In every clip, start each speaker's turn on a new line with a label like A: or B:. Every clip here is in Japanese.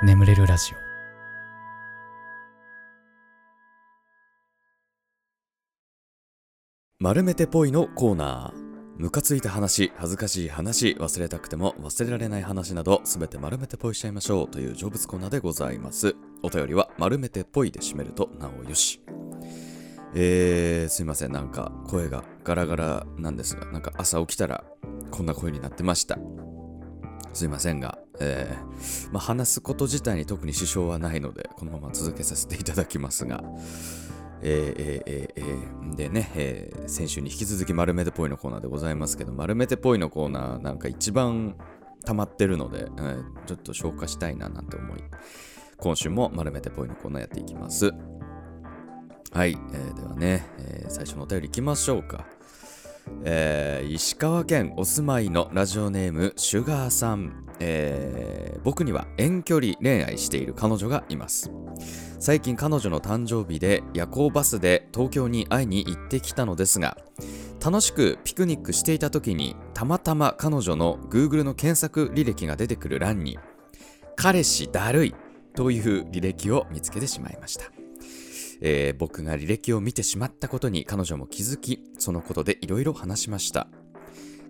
A: 眠れるラジオ
B: 丸めてぽいのコーナームカついた話、恥ずかしい話、忘れたくても忘れられない話など、すべて丸めてぽいしちゃいましょうという成仏コーナーでございます。お便りは丸めてぽいで締めるとなおよし。えー、すいません、なんか声がガラガラなんですが、なんか朝起きたらこんな声になってました。すいませんが、えー、まあ、話すこと自体に特に支障はないので、このまま続けさせていただきますが、えー、えー、えー、でね、えー、先週に引き続き丸めてぽいのコーナーでございますけど、丸めてぽいのコーナーなんか一番溜まってるので、えー、ちょっと消化したいななんて思い、今週も丸めてぽいのコーナーやっていきます。はい、えー、ではね、えー、最初のお便りいきましょうか。えー、石川県お住まいのラジオネームシュガーさん、えー、僕には遠距離恋愛している彼女がいます最近彼女の誕生日で夜行バスで東京に会いに行ってきたのですが楽しくピクニックしていた時にたまたま彼女の Google の検索履歴が出てくる欄に彼氏だるいという履歴を見つけてしまいましたえー、僕が履歴を見てしまったことに彼女も気づき、そのことでいろいろ話しました。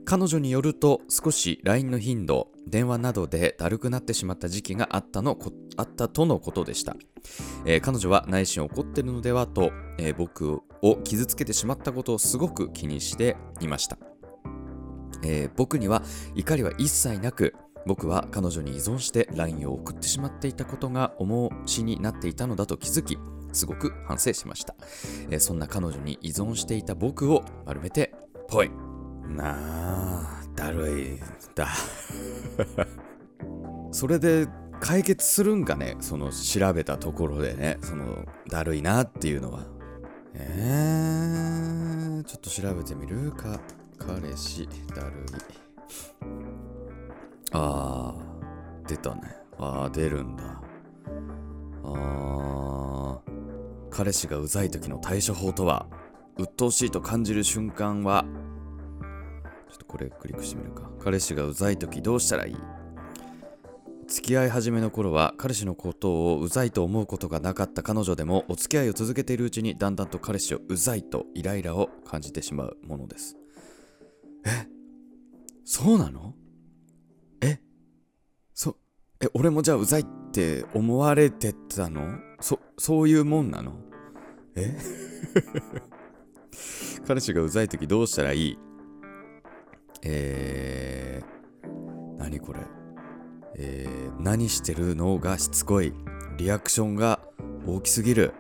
B: 彼女によると少し LINE の頻度、電話などでだるくなってしまった時期があったのあったとのことでした。えー、彼女は内心怒ってるのではと、えー、僕を傷つけてしまったことをすごく気にしていました。えー、僕には怒りは一切なく、僕は彼女に依存して LINE を送ってしまっていたことが重しになっていたのだと気づき、すごく反省しました。え、そんな彼女に依存していた僕を丸めて、ぽい。なあ、だるい、だ。それで解決するんかねその調べたところでね、その、だるいなっていうのは。えー、ちょっと調べてみるか。彼氏、だるい。あー、出たね。あー、出るんだ。あー、彼氏がうざい時の対処法とは鬱陶しいと感じる瞬間はょっとこれクリックしてみるか。彼氏がうざい時どうしたらいい？付き合い始めの頃は彼氏のことをうざいと思うことがなかった彼女でもお付き合いを続けているうちにだんだんと彼氏をうざいとイライラを感じてしまうものです。え？そうなの？え？そえ俺もじゃあうざいって思われてたの？そそういうもんなの？え？彼氏がうざい時どうしたらいい？えー、何これ？えー、何してるのがしつこい。リアクションが大きすぎる。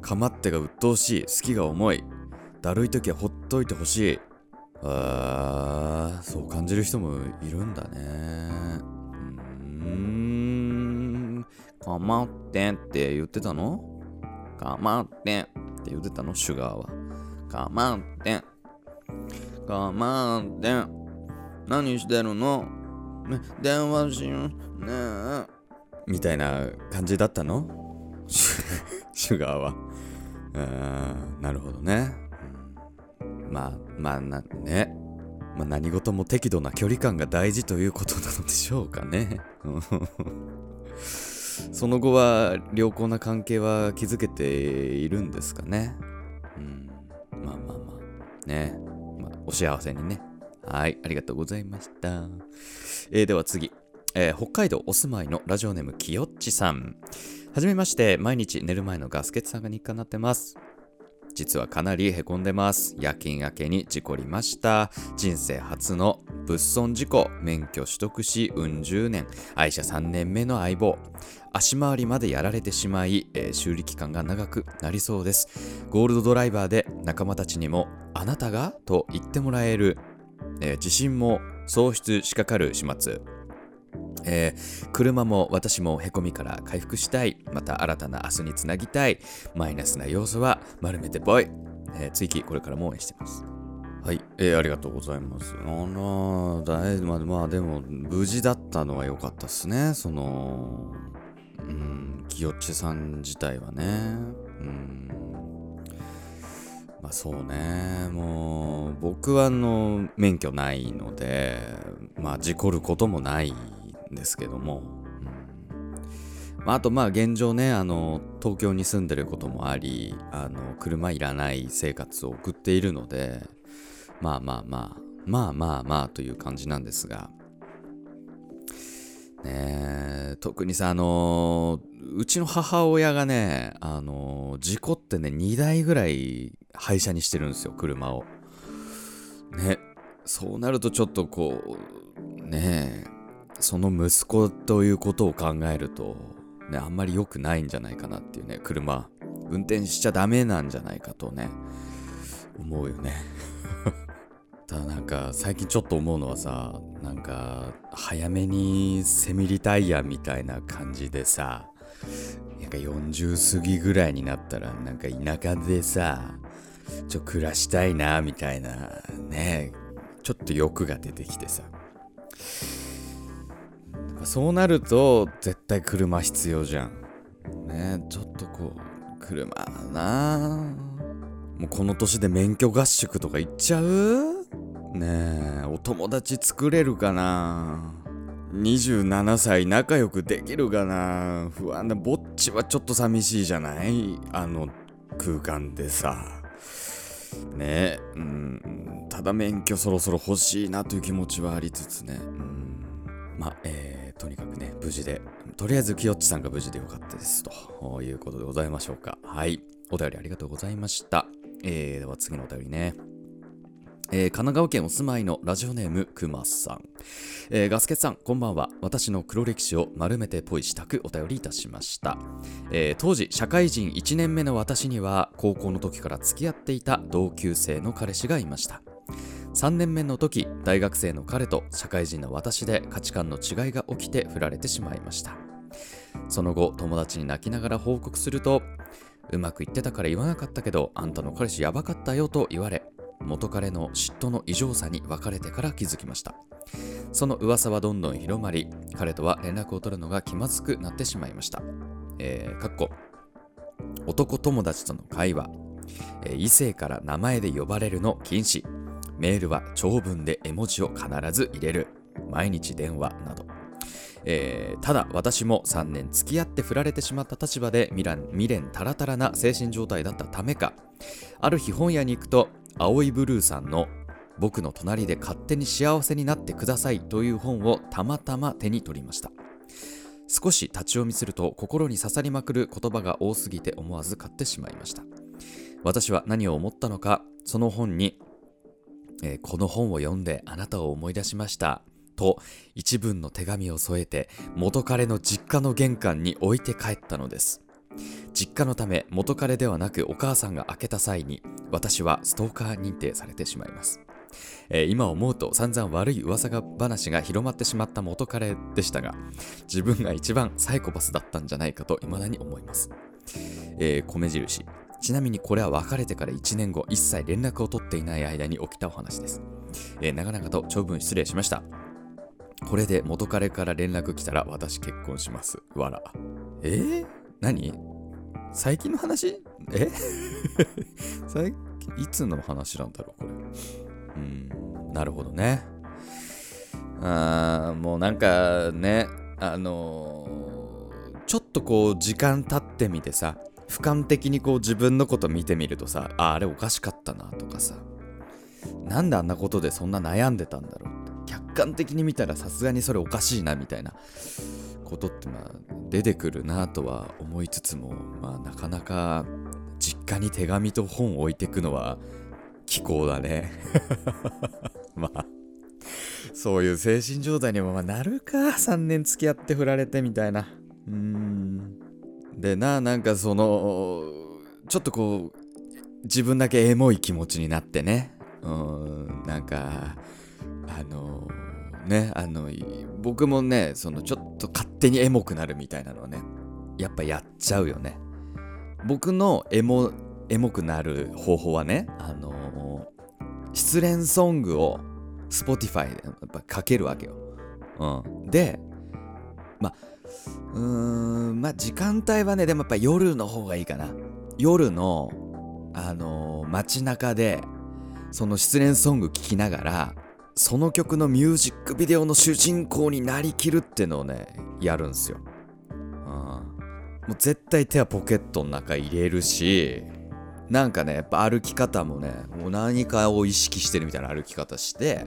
B: かまってが鬱陶しい。好きが重い。だるい時はほっといてほしい。あーそう感じる人もいるんだね。うん。かまってって言ってたの？かまってって言ってたの？シュガーは。かまってかまって何してるの、電話しよう。ねえ。みたいな感じだったの？シュガーは。うーん、なるほどね。まあ、まあな、ね。まあ、何事も適度な距離感が大事ということなのでしょうかね。その後は良好な関係は築けているんですかね。うん。まあまあまあ。ね。お幸せにね。はい。ありがとうございました。えー、では次。えー、北海道お住まいのラジオネームきよっちさん。はじめまして、毎日寝る前のガスケツさんが日課になってます。実はかなりへこんでます。夜勤明けに事故りました。人生初の物損事故、免許取得し、うん十年、愛車3年目の相棒。足回りまでやられてしまい、えー、修理期間が長くなりそうです。ゴールドドライバーで仲間たちにも、あなたが？と言ってもらえる、えー、自信も喪失しかかる始末。えー、車も私もへこみから回復したい。また新たな明日につなぎたい。マイナスな要素は丸めてぽい。えー、追記これからも応援してます。はい、えー、ありがとうございます。あら、だいまあ、まあ、でも、無事だったのは良かったっすね。その、うん、キヨッチさん自体はね。うん。まあそうね、もう、僕はあの、免許ないので、まあ事故ることもないですけども、うん、まあ、とまあ現状ねあの東京に住んでることもありあの車いらない生活を送っているのでまあまあまあまあまあまあという感じなんですが。ね特にさあのうちの母親がねあの事故ってね2台ぐらい廃車にしてるんですよ車を。ねそうなるとちょっとこうねえその息子ということを考えるとね、あんまり良くないんじゃないかなっていうね、車、運転しちゃダメなんじゃないかとね、思うよね。ただなんか、最近ちょっと思うのはさ、なんか、早めにセミリタイヤみたいな感じでさ、なんか40過ぎぐらいになったら、なんか田舎でさ、ちょ、暮らしたいな、みたいな、ね、ちょっと欲が出てきてさ。そうなると絶対車必要じゃん。ねちょっとこう車な。もうこの年で免許合宿とか行っちゃう？ねえお友達作れるかな？27歳仲良くできるかな？不安なぼっちはちょっと寂しいじゃない？あの空間でさ。ねえうん。ただ免許そろそろ欲しいなという気持ちはありつつね。うん。まあえーとにかくね、無事で、とりあえずきよっちさんが無事でよかったです。ということでございましょうか。はい。お便りありがとうございました。えー、では次のお便りね。えー、神奈川県お住まいのラジオネームくまさん、えー、ガスケさんこんばんは私の黒歴史を丸めてぽいしたくお便りいたしました、えー、当時社会人1年目の私には高校の時から付き合っていた同級生の彼氏がいました3年目の時大学生の彼と社会人の私で価値観の違いが起きて振られてしまいました。その後友達に泣きながら報告するとうまくいってたから言わなかったけどあんたの彼氏やばかったよと言われ元彼の嫉妬の異常さに別れてから気づきました。その噂はどんどん広まり彼とは連絡を取るのが気まずくなってしまいました。えー、かっこ男友達との会話、えー、異性から名前で呼ばれるの禁止。メールは長文で絵文字を必ず入れる。毎日電話など。えー、ただ私も3年付き合って振られてしまった立場で未練未練たらたらな精神状態だったためかある日本屋に行くと青いブルーさんの僕の隣で勝手に幸せになってくださいという本をたまたま手に取りました少し立ち読みすると心に刺さりまくる言葉が多すぎて思わず買ってしまいました私は何を思ったのかその本にえー、この本を読んであなたを思い出しました。と一文の手紙を添えて元彼の実家の玄関に置いて帰ったのです。実家のため元彼ではなくお母さんが開けた際に私はストーカー認定されてしまいます。えー、今思うと散々悪い噂が話が広まってしまった元彼でしたが自分が一番サイコパスだったんじゃないかと未だに思います。えー、米印ちなみにこれは別れてから1年後、一切連絡を取っていない間に起きたお話です。えー、長々と長文失礼しました。これで元彼から連絡来たら私結婚します。わら。えー、何？最近の話？え？最近、いつの話なんだろうこれ。うん、なるほどね。あーもうなんかね、あのー、ちょっとこう時間経ってみてさ、俯瞰的にこう自分のこと見てみるとさああれおかしかったなとかさなんであんなことでそんな悩んでたんだろうって。客観的に見たらさすがにそれおかしいなみたいなことってまあ出てくるなとは思いつつもまあなかなか実家に手紙と本を置いてくのは気候だね。まあそういう精神状態にもまあなるか。3年付き合って振られてみたいな。うーん。でな、なんかその、ちょっとこう、自分だけエモい気持ちになってね。うん、なんか、あの、ね、あの、僕もね、そのちょっと勝手にエモくなるみたいなのはね、やっぱやっちゃうよね。僕のエモ、エモくなる方法はね、あの、失恋ソングを Spotify でやっぱかけるわけよ。うん。で、まあ、うーん、まあ時間帯はね、でもやっぱ夜の方がいいかな。夜の、あのー、街中で、その失恋ソング聴きながら、その曲のミュージックビデオの主人公になりきるってのをね、やるんすよ。うんもう絶対手はポケットの中入れるしなんかねやっぱ歩き方もねもう何かを意識してるみたいな歩き方して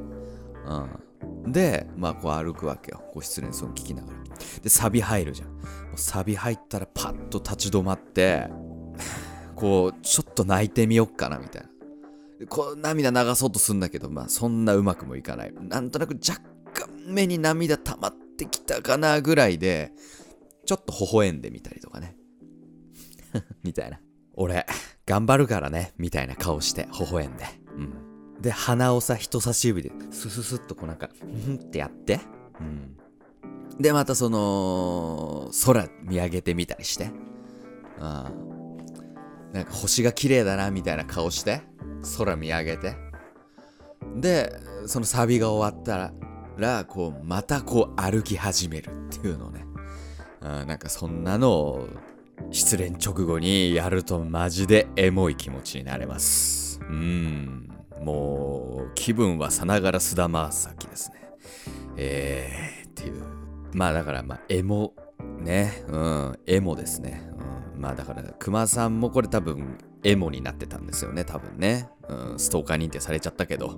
B: うんでまあこう歩くわけよこう失恋ソング聞きながらでサビ入るじゃん。もうサビ入ったらパッと立ち止まってこうちょっと泣いてみよっかなみたいな。こう涙流そうとするんだけどまあそんなうまくもいかない。なんとなく若干目に涙溜まってきたかなぐらいでちょっと微笑んでみたりとかね。みたいな。俺頑張るからね。みたいな顔して微笑んで。うん。で鼻をさ人差し指でスススッとこうなんかふんってやって。うん。でまたその空見上げてみたりして。うんなんか星が綺麗だなみたいな顔して空見上げて。でそのサビが終わったらこうまたこう歩き始めるっていうのね。あなんかそんなのを失恋直後にやるとマジでエモい気持ちになれます。うん。もう気分はさながら菅田将暉ですね。えー、っていう。まあだからまあエモね。うん。エモですね、うん、まあだから熊さんもこれ多分エモになってたんですよね。多分ね、うん、ストーカー認定されちゃったけど。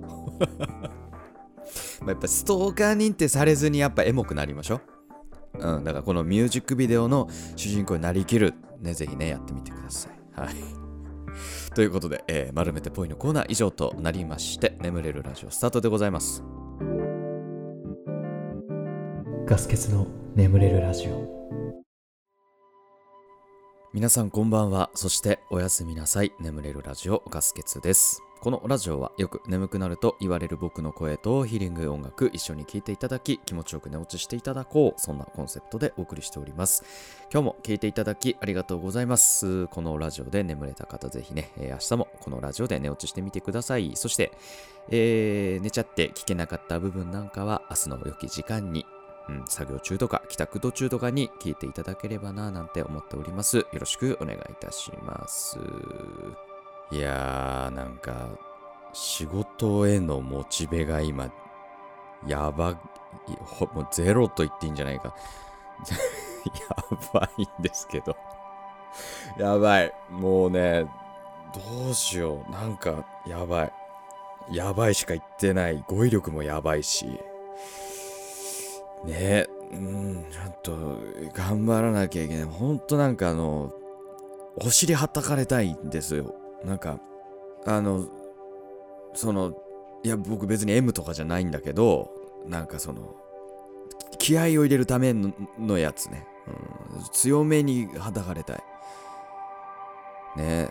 B: まやっぱストーカー認定されずにやっぱエモくなりましょう。うん、だからこのミュージックビデオの主人公になりきる、ね、ぜひね、やってみてください。はい。ということで、えー、丸めてぽいのコーナー以上となりまして、眠れるラジオスタートでございます。
A: ガス欠の眠れるラジオ
B: 皆さんこんばんは。そしておやすみなさい。眠れるラジオガスケツです。このラジオはよく眠くなると言われる僕の声とヒーリング音楽一緒に聴いていただき気持ちよく寝落ちしていただこうそんなコンセプトでお送りしております今日も聴いていただきありがとうございますこのラジオで眠れた方ぜひね、え明日もこのラジオで寝落ちしてみてくださいそして、えー寝ちゃって聞けなかった部分なんかは明日の良き時間にうん、作業中とか帰宅途中とかに聞いていただければななんて思っております。よろしくお願いいたします。いやー、なんか、仕事へのモチベが今、やばい、ほもうゼロと言っていいんじゃないか。やばいんですけど。やばい。もうね、どうしよう。なんか、やばい。やばいしか言ってない。語彙力もやばいし。ね、うん、ちょっと頑張らなきゃいけない。ほんとなんかあの、お尻はたかれたいんですよ。なんか、あの、その、いや、僕別に M とかじゃないんだけど、なんかその、気合を入れるためのやつね、うん。強めにはたかれたい。ねえ、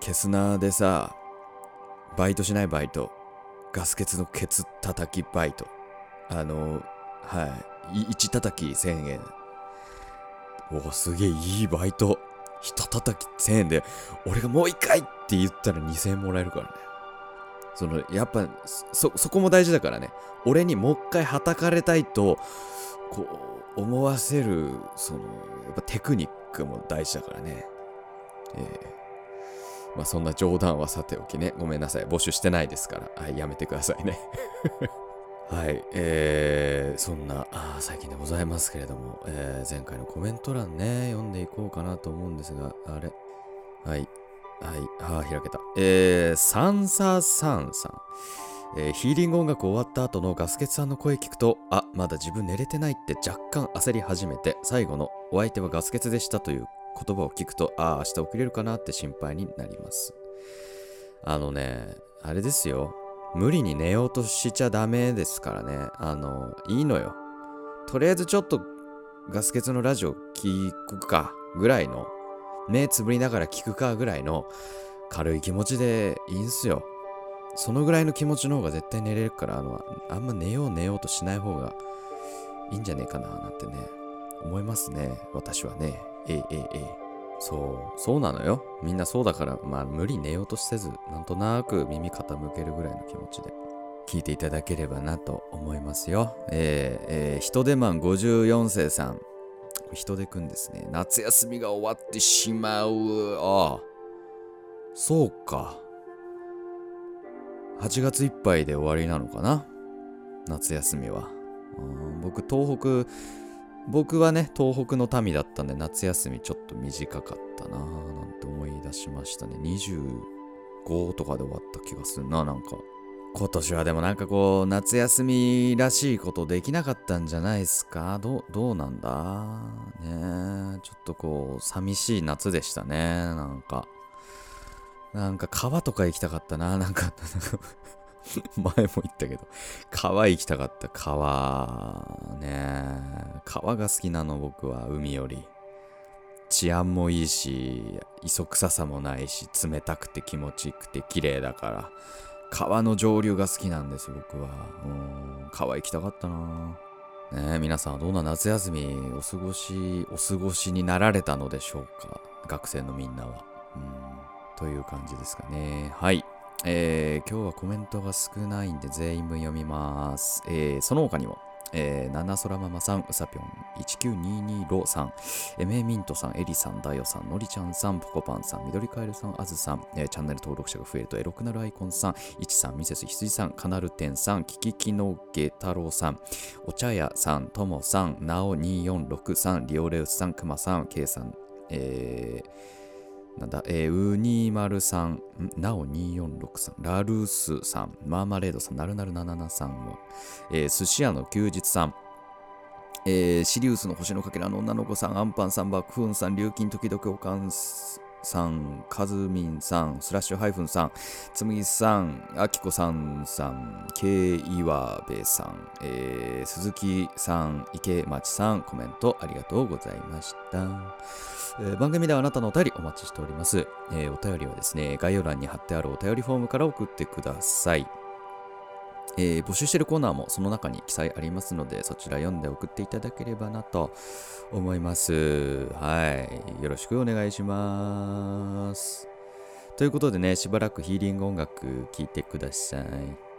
B: ケスナーでさ、バイトしないバイト。ガス欠のケツ叩きバイト。あの、はい。1叩き1000円。おお、すげえいいバイト。1叩き1000円で、俺がもう一回って言ったら2000円もらえるからね。その、やっぱ、そ、そこも大事だからね。俺にもう一回叩かれたいと、こう、思わせる、その、やっぱテクニックも大事だからね。ええまあそんな冗談はさておきね。ごめんなさい。募集してないですから。はい、やめてくださいね。はい、えー、そんなあ最近でございますけれども、えー前回のコメント欄ね、読んでいこうかなと思うんですが、あれ？はい、はい、あ開けた。えー、サンササンさん。えーヒーリング音楽終わった後のガスケツさんの声聞くと、あ、まだ自分寝れてないって若干焦り始めて、最後のお相手はガスケツでしたという言葉を聞くと、ああ、明日起きれるかなって心配になります。あのね、あれですよ。無理に寝ようとしちゃダメですからね。あの、いいのよ。とりあえずちょっとガス欠のラジオ聞くかぐらいの、目つぶりながら聞くかぐらいの軽い気持ちでいいんすよ。そのぐらいの気持ちの方が絶対寝れるから、あの、あんま寝よう寝ようとしない方がいいんじゃねえかななんてね、思いますね。私はね。えええええ。そう、そうなのよ。みんなそうだから、まあ無理寝ようとせず、なんとなく耳傾けるぐらいの気持ちで聞いていただければなと思いますよ。えー、えー、人手マン54世さん。人手くんですね。夏休みが終わってしまう。ああ。そうか。8月いっぱいで終わりなのかな？夏休みは。僕、東北僕はね、東北の民だったんで、夏休みちょっと短かったなぁなんて思い出しましたね。25とかで終わった気がするな、なんか。今年はでもなんかこう、夏休みらしいことできなかったんじゃないですか？ど、どうなんだ？ねちょっとこう、寂しい夏でしたね、なんか。なんか川とか行きたかったな、なんか 前も言ったけど、川行きたかった、川。ね川が好きなの、僕は、海より。治安もいいし、磯臭さもないし、冷たくて気持ちよくて綺麗だから。川の上流が好きなんです、僕は。うん、川行きたかったな。ね皆さんはどんな夏休みお過ごし、お過ごしになられたのでしょうか？学生のみんなは。うんという感じですかね。はい。えー、今日はコメントが少ないんで全員分読みます。えー、その他にも、えー、ナナソラママさん、うさぴょん、1922ロさん、エメミントさん、エリさん、ダヨさん、のりちゃんさん、ポコパンさん、緑カエルさん、あずさん、えー、チャンネル登録者が増えるとエロくなるアイコンさん、いちさん、ミセス羊さん、カナルテンさん、キキキのゲ太郎さん、お茶屋さん、ともさん、なお246さん、リオレウスさん、くまさん、ケイさん、えー、なんだ、えー、ウニマルさん、なお246さん、ラルースさん、マーマレードさん、なるなる77さんも、えー、寿司屋の休日さん、えー、シリウスの星のかけらの女の子さん、アンパンさん、バックフンさん、琉金時々おかんさん、かずみんさん、スラッシュハイフンさん、つむぎさん、あきこさんさん、けいわべさん、えー、鈴木さん、池町さん、コメントありがとうございました。えー、番組ではあなたのお便りお待ちしております、えー、お便りはですね、概要欄に貼ってあるお便りフォームから送ってください。えー、募集してるコーナーもその中に記載ありますので、そちら読んで送っていただければなと思います。はい。よろしくお願いします。ということでね、しばらくヒーリング音楽聴いてください。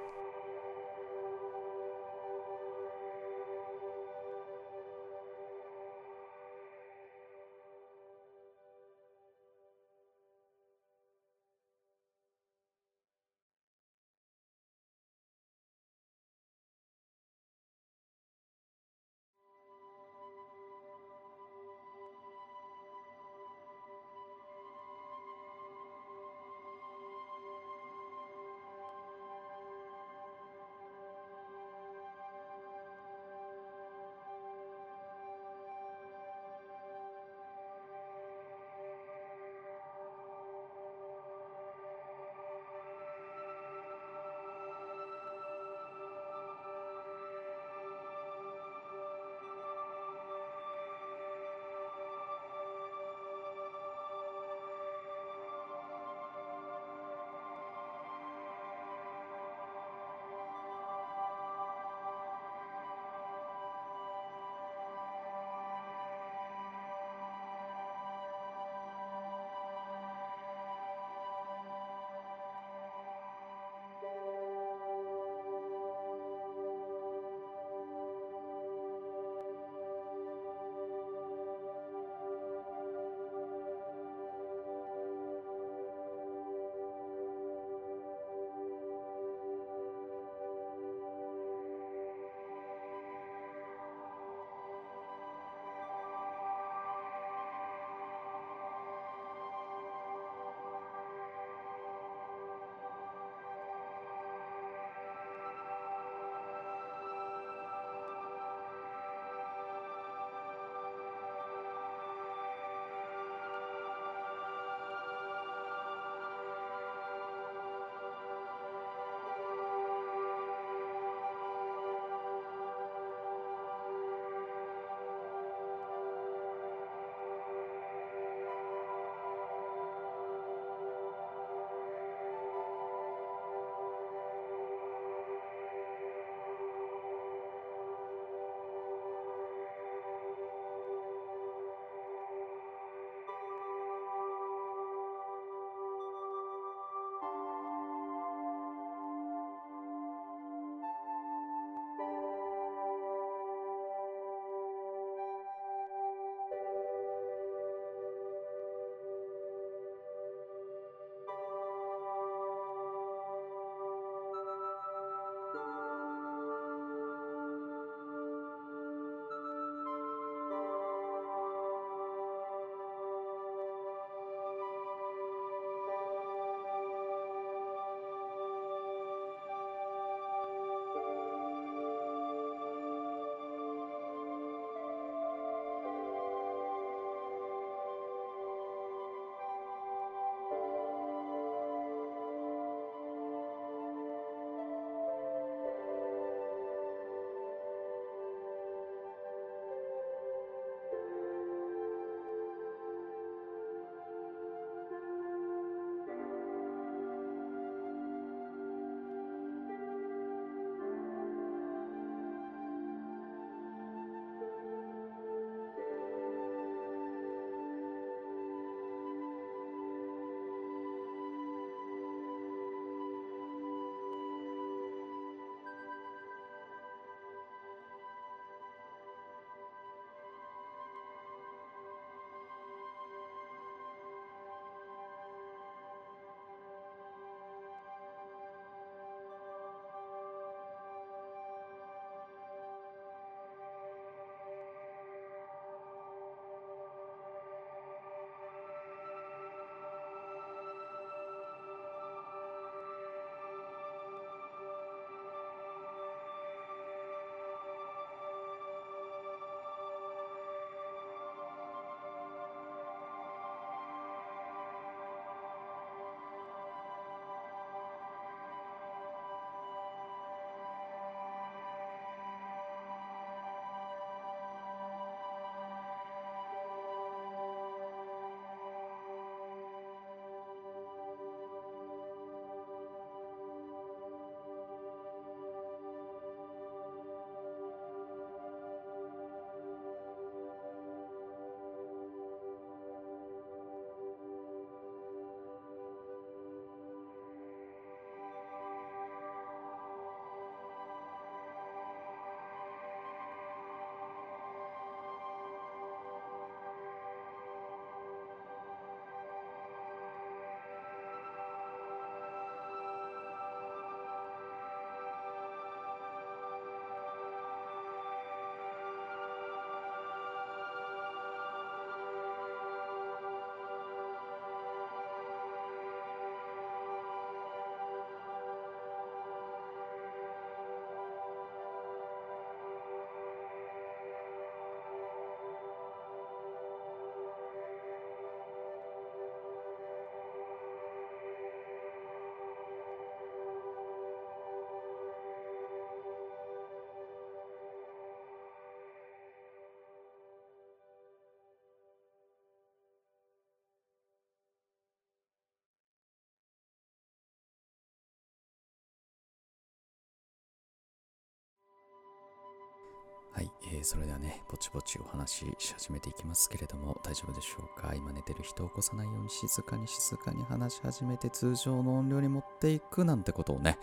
B: ーそれではね、ぼちぼちお話しし始めていきますけれども、大丈夫でしょうか？今寝てる人を起こさないように静かに静かに話し始めて通常の音量に持っていくなんてことをね、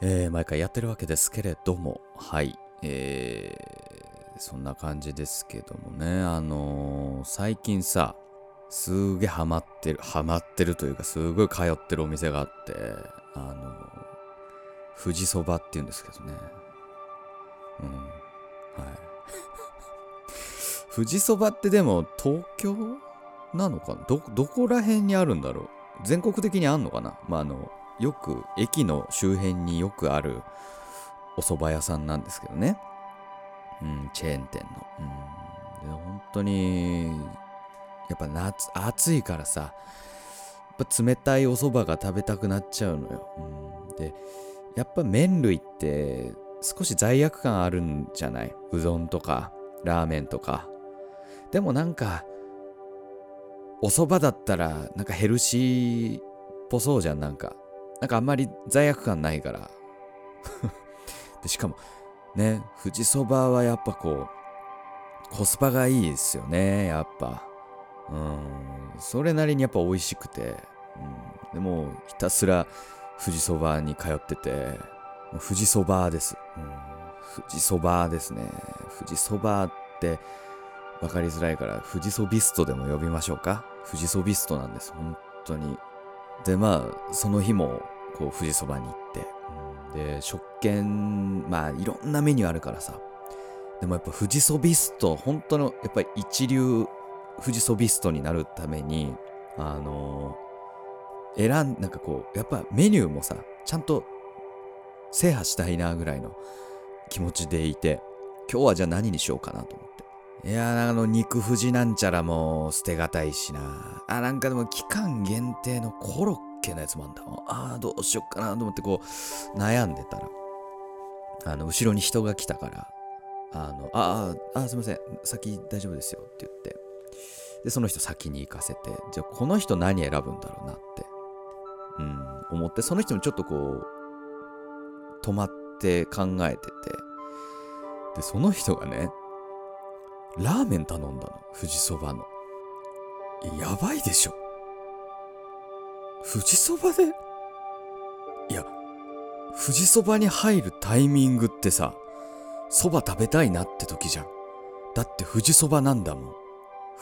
B: えー毎回やってるわけですけれども、はい、えーそんな感じですけどもね、あのー最近さ、すげえハマってる、ハマってるというか、すごい通ってるお店があって、あのー富士そばって言うんですけどね。うん。はい。富士そばってでも東京なのかな？ど、どこら辺にあるんだろう？全国的にあんのかな？まあ、あの、よく駅の周辺によくあるお蕎麦屋さんなんですけどね。うん、チェーン店の。うん。で本当に、やっぱ夏、暑いからさ、やっぱ冷たいお蕎麦が食べたくなっちゃうのよ。うん、で、やっぱ麺類って少し罪悪感あるんじゃない？うどんとかラーメンとか。でもなんか、お蕎麦だったらなんかヘルシーっぽそうじゃん、なんか。なんかあんまり罪悪感ないから。でしかもね、富士そばはやっぱこう、コスパがいいですよね、やっぱ。うん、それなりにやっぱ美味しくて。うん、でもひたすら富士そばに通ってて、富士そばです。うん、富士そばですね。富士そばって分かりづらいから、富士そビストでも呼びましょうか。富士そビストなんです、本当に。で、まあ、その日も、こう、富士そばに行って、で、食券、まあ、いろんなメニューあるからさ。でもやっぱ富士そビスト、本当の、やっぱり一流富士そビストになるために、あの選ん、なんかこう、やっぱメニューもさ、ちゃんと制覇したいなぐらいの気持ちでいて、今日はじゃあ何にしようかなと思って。いやー、あの、肉富士なんちゃらも捨てがたいしな。あ、なんかでも期間限定のコロッケのやつもあんだ。あー、どうしよっかなと思ってこう、悩んでたら、あの、後ろに人が来たから、あの、ああ、あすいません、先大丈夫ですよって言って、で、その人先に行かせて、じゃあこの人何選ぶんだろうなって、うん、思って、その人もちょっとこう、止まって考えてて、で、その人がね、ラーメン頼んだの、富士そばの。やばいでしょ。富士そばで？いや、富士そばに入るタイミングってさ、そば食べたいなって時じゃん。だって富士そばなんだもん。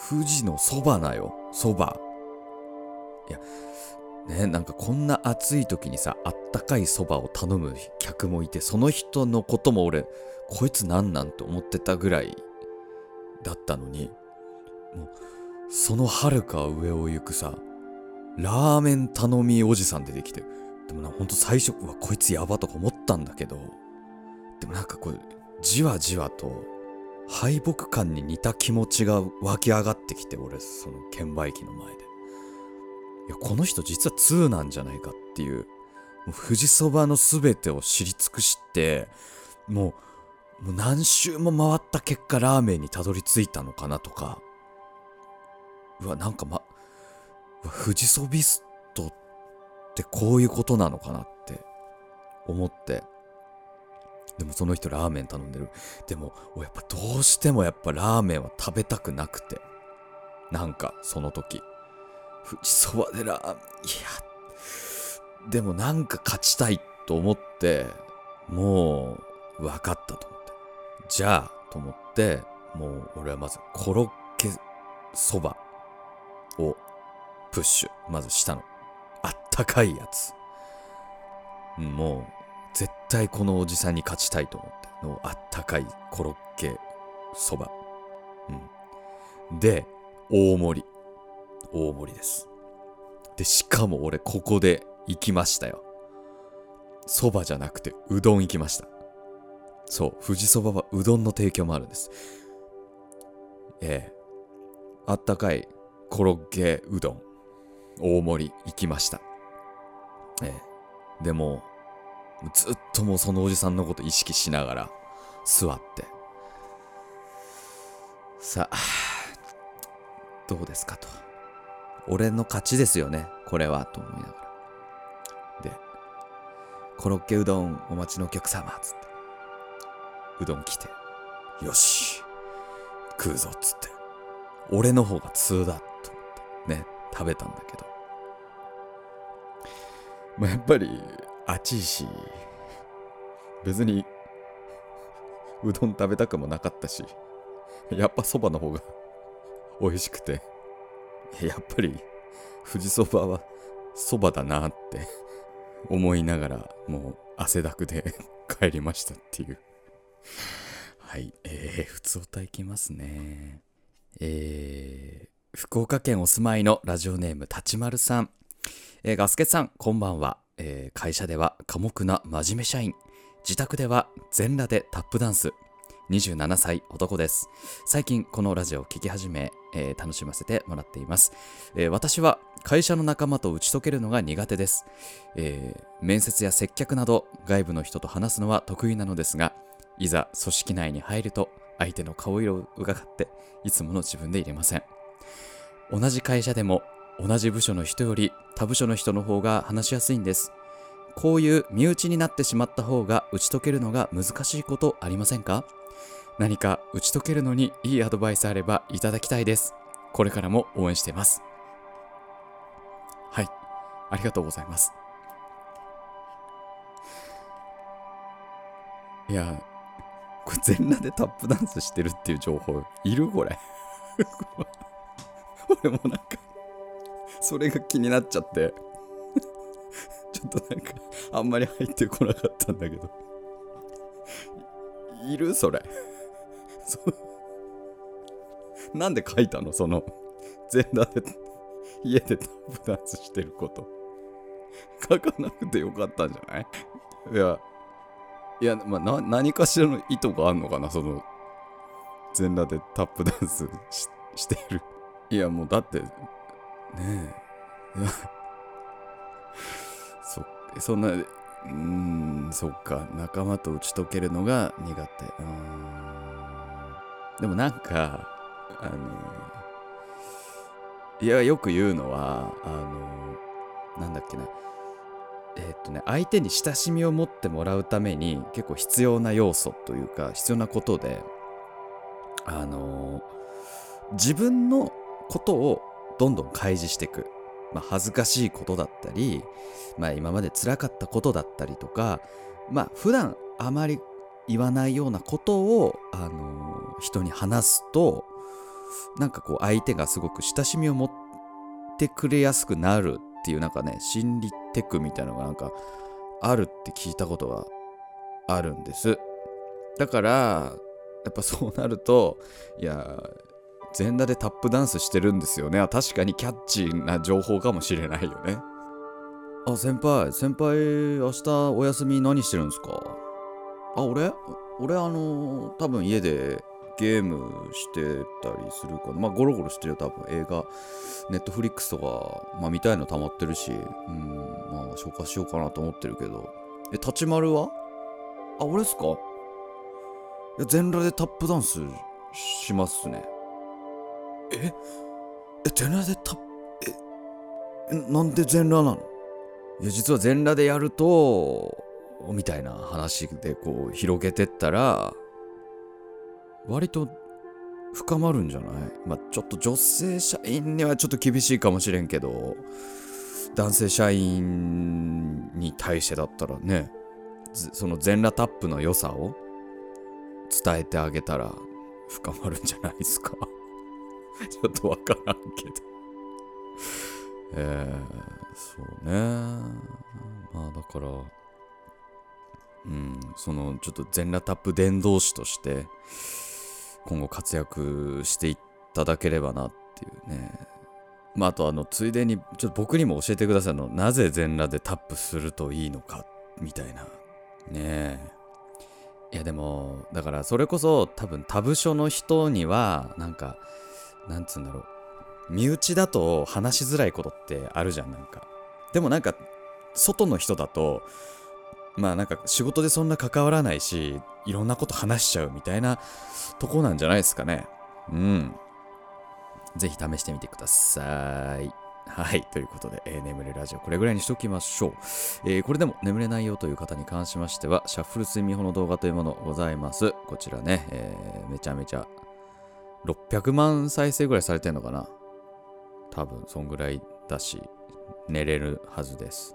B: 富士のそばなよ、そば。いや、ね、なんかこんな暑い時にさ、あったかいそばを頼む客もいて、その人のことも俺、こいつなんなんて思ってたぐらいだったのに、もう、その遥か上を行くさ、ラーメン頼みおじさん出てきて、でもな、ほんと最初、うわ、こいつやばとか思ったんだけど、でもなんかこう、じわじわと、敗北感に似た気持ちが湧き上がってきて、俺、その券売機の前で。いや、この人実は2なんじゃないかっていう、もう富士そばの全てを知り尽くして、もう、もう何周も回った結果ラーメンにたどり着いたのかなとか、うわ、なんかま、富士そビストってこういうことなのかなって思って、でもその人ラーメン頼んでる。でも、やっぱどうしてもやっぱラーメンは食べたくなくて。なんか、その時。富士そばでラーメン、いや、でもなんか勝ちたいと思って、もう、分かったと思って。じゃあ、と思って、もう俺はまずコロッケそばをプッシュ。まずしたの。あったかいやつ。もう、絶対このおじさんに勝ちたいと思って。のあったかいコロッケそば。うん。で、大盛り。大盛りです。で、しかも俺ここで行きましたよ。そばじゃなくてうどん行きました。そう、富士そばはうどんの提供もあるんです。ええあったかいコロッケうどん、大盛り行きました。ええでも、ずっともうそのおじさんのこと意識しながら座って。さあ、どうですかと。俺の勝ちですよね、これは、と思いながら。で、コロッケうどんお待ちのお客様、つって。うどん来て。よし食うぞっつって俺の方が通だと思ってね食べたんだけどまあやっぱり暑いし別にうどん食べたくもなかったしやっぱそばの方が美味しくて やっぱり富士そばはそばだなって思いながらもう汗だくで 帰りましたっていう。はいえー、普通歌いきますね。えー、福岡県お住まいのラジオネームたちまるさん、えー、ガスケさんこんばんは、えー、会社では寡黙な真面目社員。自宅では全裸でタップダンス。27歳男です。最近このラジオを聴き始め、えー、楽しませてもらっています、えー、私は会社の仲間と打ち解けるのが苦手です、えー、面接や接客など外部の人と話すのは得意なのですがいざ組織内に入ると相手の顔色を伺っていつもの自分で入れません。同じ会社でも同じ部署の人より他部署の人の方が話しやすいんです。こういう身内になってしまった方が打ち解けるのが難しいことありませんか？何か打ち解けるのにいいアドバイスあればいただきたいです。これからも応援してます。はい。ありがとうございます。いや、これ全裸でタップダンスしてるっていう情報いるこれ。俺もなんか、それが気になっちゃって、ちょっとなんか、あんまり入ってこなかったんだけど。いるそれ。なんで書いたの？その、全裸で家でタップダンスしてること。書かなくてよかったんじゃない？いや、いや、まあ、な、何かしらの意図があんのかな？その、全裸でタップダンスししてる。いや、もうだって、ねえ。い やそ、そんな、うーん、そっか。仲間と打ち解けるのが苦手。うーん。でもなんか、あの、いや、よく言うのは、あの、なんだっけな。え、っとね、相手に親しみを持ってもらうために結構必要な要素というか、必要なことで、あの、自分のことをどんどん開示していく。まあ、恥ずかしいことだったり、まあ、今まで辛かったことだったりとか、まあ、普段あまり言わないようなことを、あの、人に話すとなんかこう相手がすごく親しみを持ってくれやすくなるっていうなんかね心理テクみたいのがなんかあるって聞いたことがあるんです。だからやっぱそうなるといや全裸でタップダンスしてるんですよね。確かにキャッチーな情報かもしれないよね。あ先輩先輩明日お休み何してるんですか？あ、俺？俺あの、多分家でゲームしてたりするかな。まあ、ゴロゴロしてるよ、多分。映画、ネットフリックスとか、まあ、見たいの溜まってるし、うん、まあ、消化しようかなと思ってるけど。え、立ち丸は？あ、俺っすか？いや、全裸でタップダンスしますね。え？え、全裸でタップ、え、なんで全裸なの？いや、実は全裸でやると、みたいな話でこう広げてったら割と深まるんじゃない？まあちょっと女性社員にはちょっと厳しいかもしれんけど男性社員に対してだったらねその全裸タップの良さを伝えてあげたら深まるんじゃないですか？ちょっとわからんけど。えー、そうね。まあだからうん、そのちょっと全裸タップ伝道師として今後活躍していただければなっていうね。まあ、あとあのついでにちょっと僕にも教えてください。のなぜ全裸でタップするといいのかみたいなね。えいやでもだからそれこそ多分他部署の人にはなんかなんつうんだろう。身内だと話しづらいことってあるじゃんなんか。でもなんか外の人だとまあなんか仕事でそんな関わらないし、いろんなこと話しちゃうみたいなとこなんじゃないですかね。うん。ぜひ試してみてください。はい。ということで、えー眠れラジオ、これぐらいにしときましょう。えーこれでも眠れないよという方に関しましては、シャッフル睡眠法の動画というものございます。こちらね、えーめちゃめちゃ、600万再生ぐらいされてんのかな多分、そんぐらいだし、寝れるはずです。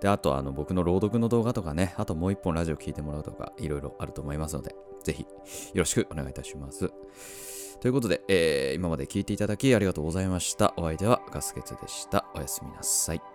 B: で、あと、あの、僕の朗読の動画とかね、あともう一本ラジオ聞いてもらうとか、いろいろあると思いますので、ぜひ、よろしくお願いいたします。ということで、えー今まで聞いていただきありがとうございました。お相手はガスケツでした。おやすみなさい。